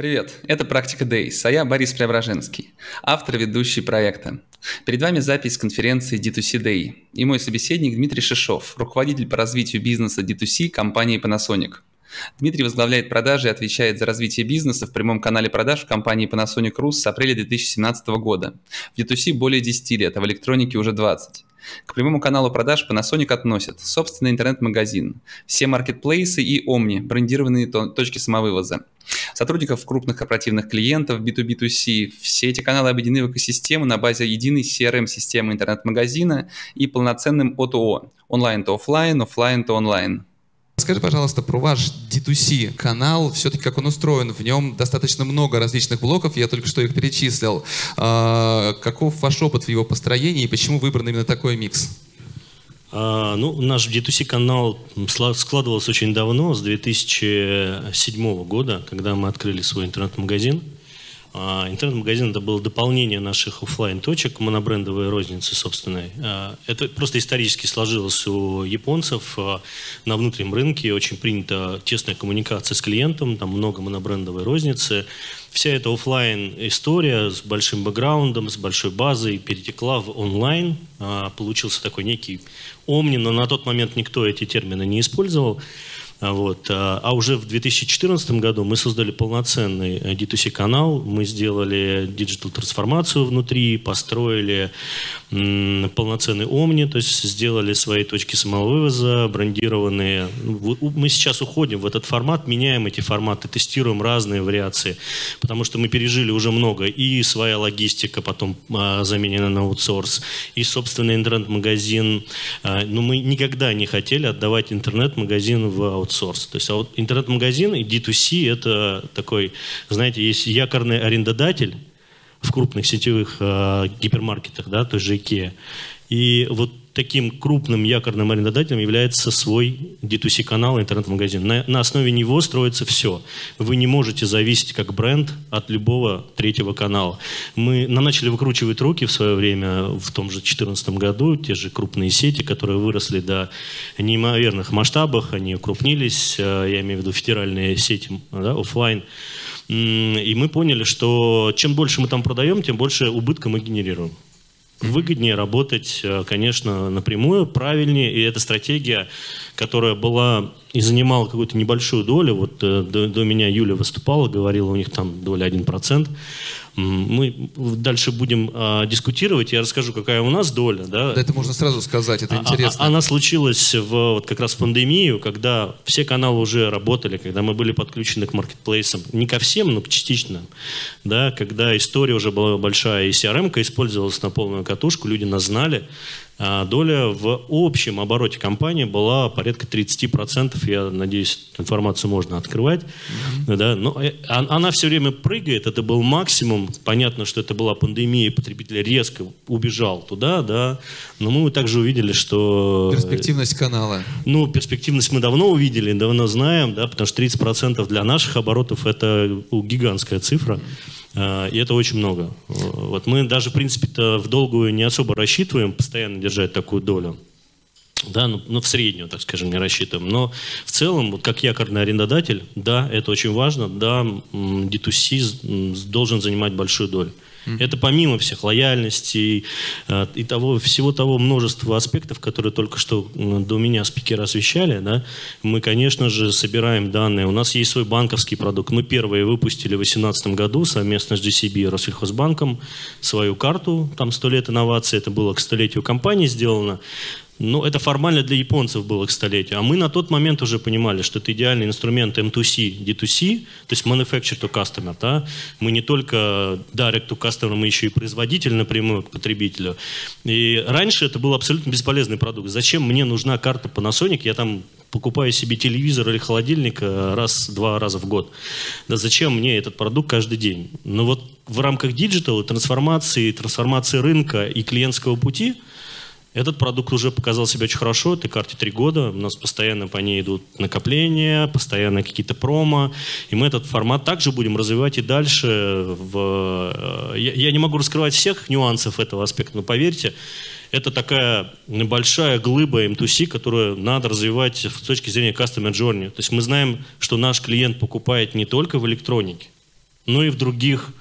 Привет, это «Практика Days», а я Борис Преображенский, автор ведущий проекта. Перед вами запись конференции D2C Day и мой собеседник Дмитрий Шишов, руководитель по развитию бизнеса D2C компании Panasonic. Дмитрий возглавляет продажи и отвечает за развитие бизнеса в прямом канале продаж в компании Panasonic Rus с апреля 2017 года. В D2C более 10 лет, а в электронике уже 20. К прямому каналу продаж Panasonic относят собственный интернет-магазин, все маркетплейсы и Omni, брендированные точки самовывоза, сотрудников крупных корпоративных клиентов, B2B2C. Все эти каналы объединены в экосистему на базе единой CRM-системы интернет-магазина и полноценным O2O – онлайн то офлайн, офлайн то онлайн. Скажи, пожалуйста, про ваш D2C канал, все-таки как он устроен. В нем достаточно много различных блоков, я только что их перечислил. А, каков ваш опыт в его построении и почему выбран именно такой микс? А, ну, наш D2C канал складывался очень давно, с 2007 года, когда мы открыли свой интернет-магазин. А, интернет-магазин это было дополнение наших офлайн точек монобрендовой розницы собственной. А, это просто исторически сложилось у японцев. А, на внутреннем рынке очень принята тесная коммуникация с клиентом, там много монобрендовой розницы. Вся эта офлайн история с большим бэкграундом, с большой базой перетекла в онлайн. Получился такой некий omni, но на тот момент никто эти термины не использовал. Вот. А, а уже в 2014 году мы создали полноценный D2C канал, мы сделали digital трансформацию внутри, построили полноценный Omni, то есть сделали свои точки самовывоза, брендированные. Мы сейчас уходим в этот формат, меняем эти форматы, тестируем разные вариации, потому что мы пережили уже много. И своя логистика потом а, заменена на аутсорс, и собственный интернет-магазин. А, но мы никогда не хотели отдавать интернет-магазин в аутсорс. То есть а интернет-магазин и D2C это такой, знаете, есть якорный арендодатель, в крупных сетевых э, гипермаркетах, да, той же IKEA. И вот таким крупным якорным арендодателем является свой D2C-канал, интернет-магазин. На, на основе него строится все. Вы не можете зависеть как бренд от любого третьего канала. Мы нам начали выкручивать руки в свое время, в том же 2014 году, те же крупные сети, которые выросли до неимоверных масштабов, они укрупнились, э, я имею в виду федеральные сети, да, офлайн. И мы поняли, что чем больше мы там продаем, тем больше убытка мы генерируем. Выгоднее работать, э, конечно, напрямую, правильнее, и эта стратегия, которая была и занимала какую-то небольшую долю, вот э, до, до меня Юля выступала, говорила, у них там доля 1%, мы дальше будем а, дискутировать, я расскажу, какая у нас доля. Да, да это можно сразу сказать, это а, а, интересно. А, она случилась в, вот как раз в пандемию, когда все каналы уже работали, когда мы были подключены к маркетплейсам. Не ко всем, но частично. Да, когда история уже была большая, и CRM использовалась на полную катушку, люди нас знали, доля в общем обороте компании была порядка 30%. Я надеюсь, информацию можно открывать. Mm-hmm. Да, но э, она все время прыгает, это был максимум. Понятно, что это была пандемия, потребитель резко убежал туда, да. Но мы также увидели, что... Перспективность канала. Ну, перспективность мы давно увидели, давно знаем, да, потому что 30% для наших оборотов это гигантская цифра. Mm-hmm. Э, и это очень много. Вот мы даже, в принципе-то, в долгую не особо рассчитываем постоянно держать такую долю. Да, ну, ну, в среднюю, так скажем, не рассчитываем. Но в целом, вот как якорный арендодатель, да, это очень важно, да, D2C должен занимать большую долю. Это помимо всех лояльностей э, и того, всего того множества аспектов, которые только что до меня спикеры освещали, да, мы, конечно же, собираем данные. У нас есть свой банковский продукт. Мы первые выпустили в 2018 году совместно с GCB и Россельхозбанком свою карту, там 100 лет инноваций, это было к столетию компании сделано. Ну, это формально для японцев было к столетию. А мы на тот момент уже понимали, что это идеальный инструмент M2C, D2C, то есть manufacturer to customer. Да? Мы не только direct to customer, мы еще и производитель напрямую к потребителю. И раньше это был абсолютно бесполезный продукт. Зачем мне нужна карта Panasonic? Я там покупаю себе телевизор или холодильник э, раз-два раза в год. Да зачем мне этот продукт каждый день? Но вот в рамках digital а, трансформации, трансформации рынка и клиентского пути – этот продукт уже показал себя очень хорошо, этой карте три года, у нас постоянно по ней идут накопления, постоянно какие-то промо, и мы этот формат также будем развивать и дальше. В... Э, я, не могу раскрывать всех нюансов этого аспекта, но поверьте, это такая небольшая глыба M2C, которую надо развивать с точки зрения Customer Journey. То есть мы знаем, что наш клиент покупает не только в электронике, но и в других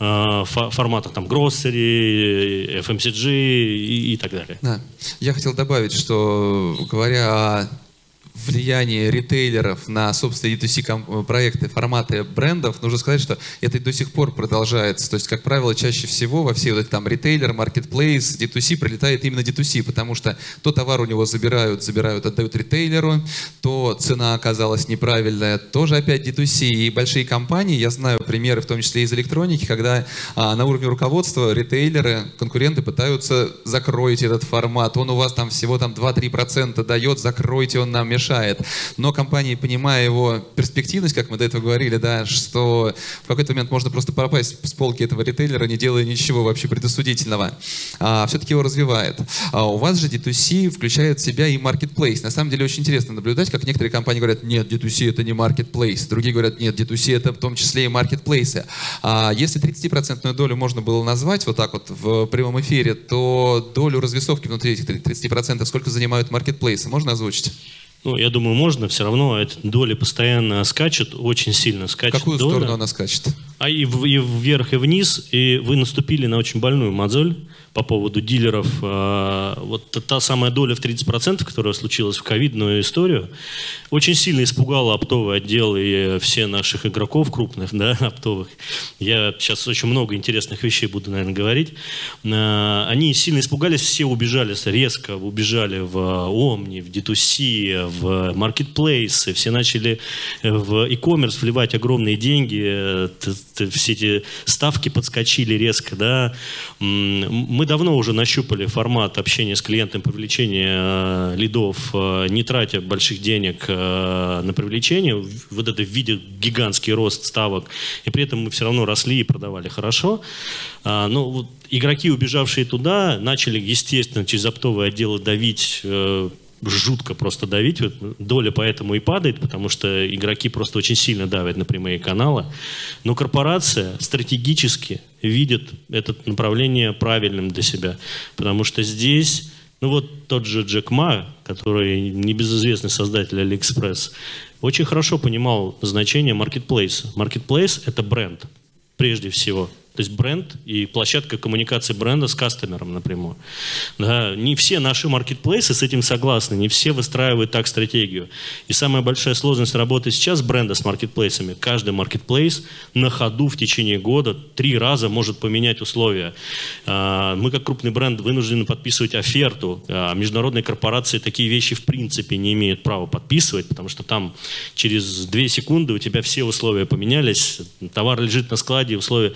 форматах, там, grocery, FMCG и, и так далее. Да. Я хотел добавить, что говоря о влияние ритейлеров на, собственно, D2C проекты, форматы брендов, нужно сказать, что это и до сих пор продолжается. То есть, как правило, чаще всего во все вот эти там ритейлер, маркетплейс, D2C прилетает именно D2C, потому что то товар у него забирают, забирают, отдают ритейлеру, то цена оказалась неправильная, тоже опять D2C. И большие компании, я знаю примеры, в том числе из электроники, когда а, на уровне руководства ритейлеры, конкуренты пытаются закроить этот формат. Он у вас там всего там 2-3% дает, закройте, он нам мешает мешает. Но компании, понимая его перспективность, как мы до этого говорили, да, что в какой-то момент можно просто пропасть с полки этого ритейлера, не делая ничего вообще предосудительного, а, все-таки его развивает. А у вас же D2C включает в себя и marketplace. На самом деле очень интересно наблюдать, как некоторые компании говорят, нет, D2C это не marketplace. Другие говорят, нет, D2C это в том числе и marketplace. А если 30% долю можно было назвать вот так вот в прямом эфире, то долю развесовки внутри этих 30% сколько занимают маркетплейсы? Можно озвучить? Ну, я думаю, можно, все равно эта доля постоянно скачет, очень сильно скачет. В какую доля. сторону она скачет? А и, в, и вверх, и вниз, и вы наступили на очень больную мозоль по поводу дилеров. А, вот та самая доля в 30%, которая случилась в ковидную историю, очень сильно испугала оптовый отдел и все наших игроков крупных, да, оптовых. Я сейчас очень много интересных вещей буду, наверное, говорить. А, они сильно испугались, все убежали, резко убежали в Omni, в D2C, в маркетплейсы, все начали в e-commerce вливать огромные деньги, все эти ставки подскочили резко, да. Мы давно уже нащупали формат общения с клиентом, привлечения э, лидов, э, не тратя больших денег э, на привлечение, вот это в виде гигантский рост ставок, и при этом мы все равно росли и продавали хорошо. А, но вот игроки, убежавшие туда, начали, естественно, через оптовые отделы давить жутко просто давить. Доля поэтому и падает, потому что игроки просто очень сильно давят на прямые каналы. Но корпорация стратегически видит это направление правильным для себя. Потому что здесь, ну вот тот же Джек Ма, который небезызвестный создатель AliExpress, очень хорошо понимал значение маркетплейса. Маркетплейс – это бренд, прежде всего – то есть бренд и площадка коммуникации бренда с кастомером напрямую. Да, не все наши маркетплейсы с этим согласны, не все выстраивают так стратегию. И самая большая сложность работы сейчас бренда с маркетплейсами. Каждый маркетплейс на ходу в течение года три раза может поменять условия. А, мы как крупный бренд вынуждены подписывать оферту. А международные корпорации такие вещи в принципе не имеют права подписывать, потому что там через две секунды у тебя все условия поменялись, товар лежит на складе, условия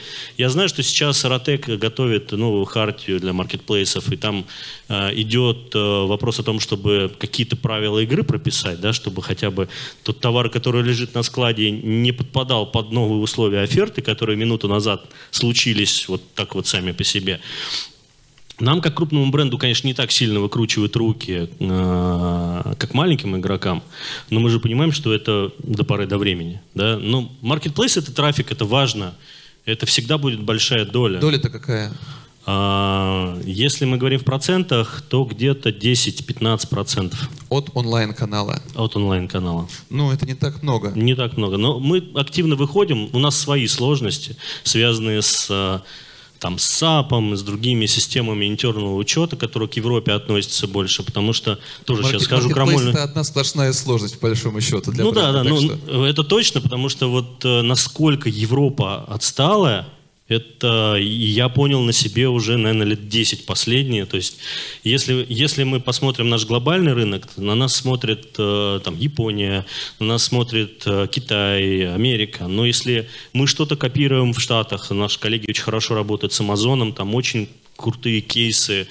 знаю, что сейчас Ротек готовит новую хартию для маркетплейсов, и там э, идет э, вопрос о том, чтобы какие-то правила игры прописать, да, чтобы хотя бы тот товар, который лежит на складе, не подпадал под новые условия оферты, которые минуту назад случились вот так вот сами по себе. Нам, как крупному бренду, конечно, не так сильно выкручивают руки, э, как маленьким игрокам, но мы же понимаем, что это до поры до времени. Да? Но маркетплейс — это трафик, это важно — это всегда будет большая доля. Доля-то какая? А, если мы говорим в процентах, то где-то 10-15%. От онлайн-канала? От онлайн-канала. Ну, это не так много. Не так много. Но мы активно выходим, у нас свои сложности, связанные с там, с САПом, с другими системами интерного учета, которые к Европе относятся больше, потому что, тоже Маркет, сейчас скажу крамольно... это одна сплошная сложность, по большому счету. Для ну бренда, да, да, ну, что... это точно, потому что вот э, насколько Европа отсталая, это я понял на себе уже, наверное, лет 10 последние. То есть, если, если мы посмотрим наш глобальный рынок, на нас смотрит э, там, Япония, на нас смотрит э, Китай, Америка. Но если мы что-то копируем в Штатах, наши коллеги очень хорошо работают с Амазоном, там очень крутые кейсы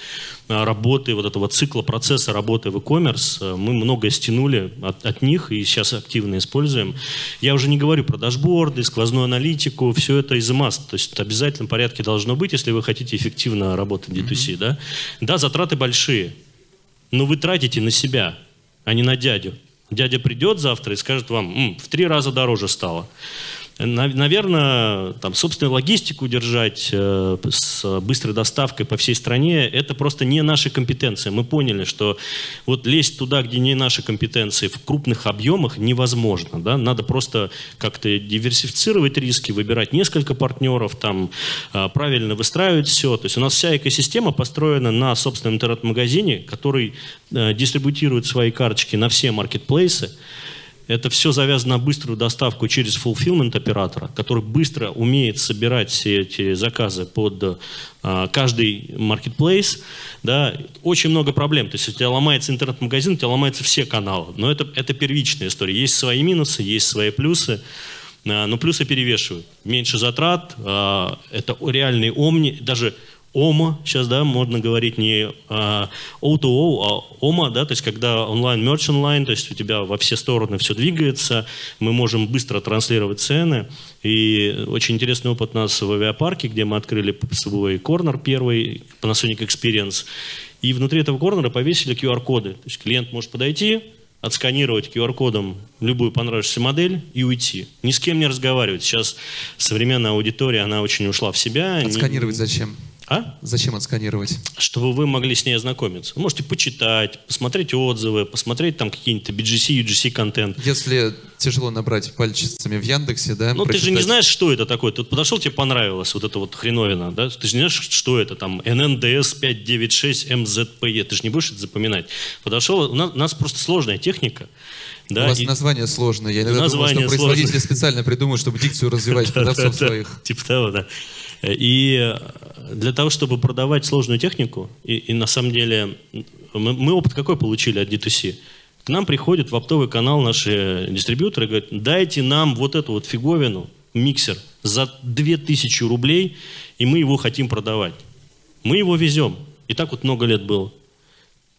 а, работы, вот этого цикла, процесса работы в e-commerce. А, мы многое стянули от, от них и сейчас активно используем. Я уже не говорю про дашборды, сквозную аналитику, все это из must. То есть это в обязательном порядке должно быть, если вы хотите эффективно работать в D2C. Mm-hmm. Да? да, затраты большие, но вы тратите на себя, а не на дядю. Дядя придет завтра и скажет вам, М, в три раза дороже стало. Наверное, там, собственную логистику держать э, с быстрой доставкой по всей стране, это просто не наша компетенция. Мы поняли, что вот лезть туда, где не наши компетенции, в крупных объемах невозможно. Да? Надо просто как-то диверсифицировать риски, выбирать несколько партнеров, там, э, правильно выстраивать все. То есть у нас вся экосистема построена на собственном интернет-магазине, который э, дистрибутирует свои карточки на все маркетплейсы. Это все завязано на быструю доставку через fulfillment оператора, который быстро умеет собирать все эти заказы под а, каждый marketplace. Да. Очень много проблем. То есть, у тебя ломается интернет-магазин, у тебя ломаются все каналы. Но это, это первичная история. Есть свои минусы, есть свои плюсы. А, но плюсы перевешивают. Меньше затрат, а, это реальный омни, даже ОМА, сейчас, да, можно говорить не а, O2O, а ОМА, да, то есть когда онлайн, мерч онлайн, то есть у тебя во все стороны все двигается, мы можем быстро транслировать цены. И очень интересный опыт у нас в авиапарке, где мы открыли свой корнер первый, Panasonic Experience, и внутри этого корнера повесили QR-коды. То есть клиент может подойти, отсканировать QR-кодом любую понравившуюся модель и уйти. Ни с кем не разговаривать. Сейчас современная аудитория, она очень ушла в себя. Отсканировать не... зачем? А? Зачем отсканировать? Чтобы вы могли с ней ознакомиться. Вы можете почитать, посмотреть отзывы, посмотреть там какие-нибудь BGC, UGC контент. Если тяжело набрать пальчиками в Яндексе, да? Ну, прочитать... ты же не знаешь, что это такое. Тут подошел, тебе понравилось вот это вот хреновина, да? Ты же не знаешь, что это там NNDS 596 MZPE. Ты же не будешь это запоминать. Подошел, у нас, у нас просто сложная техника. Да, у вас и... название сложное. Я иногда название думал, что производители сложное. специально придумают, чтобы дикцию развивать продавцов своих. Типа того, да. И для того, чтобы продавать сложную технику, и, и на самом деле мы, мы опыт какой получили от D2C? К нам приходят в оптовый канал наши дистрибьюторы и говорят, дайте нам вот эту вот фиговину, миксер, за 2000 рублей, и мы его хотим продавать. Мы его везем. И так вот много лет было.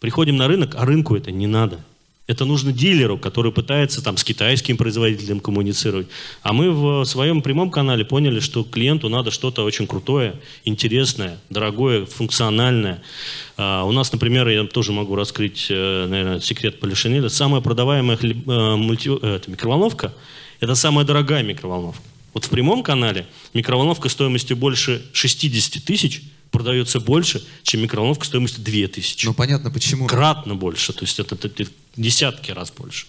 Приходим на рынок, а рынку это не надо. Это нужно дилеру, который пытается там с китайским производителем коммуницировать. А мы в своем прямом канале поняли, что клиенту надо что-то очень крутое, интересное, дорогое, функциональное. А у нас, например, я тоже могу раскрыть, э, наверное, секрет Полишинеля. Самая продаваемая хлеб, э, мульти, э, это микроволновка – это самая дорогая микроволновка. Вот в прямом канале микроволновка стоимостью больше 60 тысяч – продается больше, чем микроволновка стоимостью 2000. Ну, понятно, почему. Кратно больше, то есть это, это, это десятки раз больше.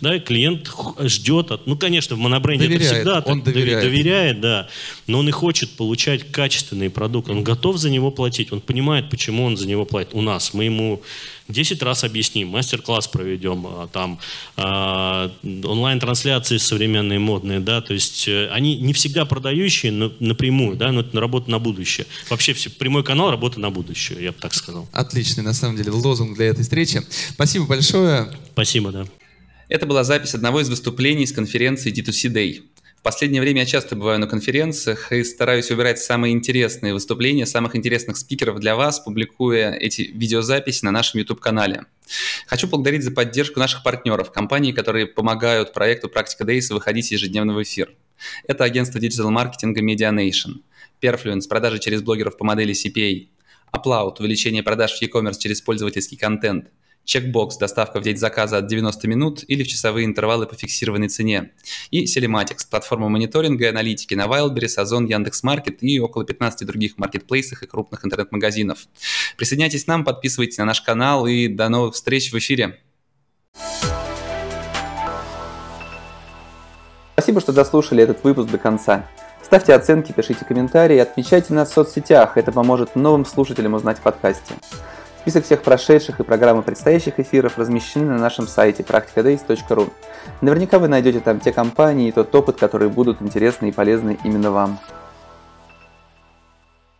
Да, и клиент ждет, от, ну, конечно, в монобренде доверяет, это всегда он так, доверяет. доверяет, да, но он и хочет получать качественный продукт, он готов за него платить, он понимает, почему он за него платит. У нас мы ему 10 раз объясним, мастер-класс проведем, а, там а, онлайн-трансляции современные, модные, да, то есть э, они не всегда продающие но, напрямую, да, но это работа на будущее. Вообще все, прямой канал работа на будущее, я бы так сказал. Отличный, на самом деле, лозунг для этой встречи. Спасибо большое. Спасибо, да. Это была запись одного из выступлений с конференции D2C Day. В последнее время я часто бываю на конференциях и стараюсь выбирать самые интересные выступления самых интересных спикеров для вас, публикуя эти видеозаписи на нашем YouTube-канале. Хочу поблагодарить за поддержку наших партнеров, компаний, которые помогают проекту «Практика Days» выходить ежедневно в эфир. Это агентство digital-маркетинга MediaNation, Perfluence, продажи через блогеров по модели CPA, Aplaut, увеличение продаж в e-commerce через пользовательский контент – чекбокс «Доставка в день заказа от 90 минут» или в часовые интервалы по фиксированной цене. И Sellematics – платформа мониторинга и аналитики на Wildberries, Озон, Яндекс.Маркет и около 15 других маркетплейсах и крупных интернет-магазинов. Присоединяйтесь к нам, подписывайтесь на наш канал и до новых встреч в эфире. Спасибо, что дослушали этот выпуск до конца. Ставьте оценки, пишите комментарии, отмечайте нас в соцсетях. Это поможет новым слушателям узнать в подкасте. Список всех прошедших и программы предстоящих эфиров размещены на нашем сайте practicadays.ru. Наверняка вы найдете там те компании и тот опыт, которые будут интересны и полезны именно вам.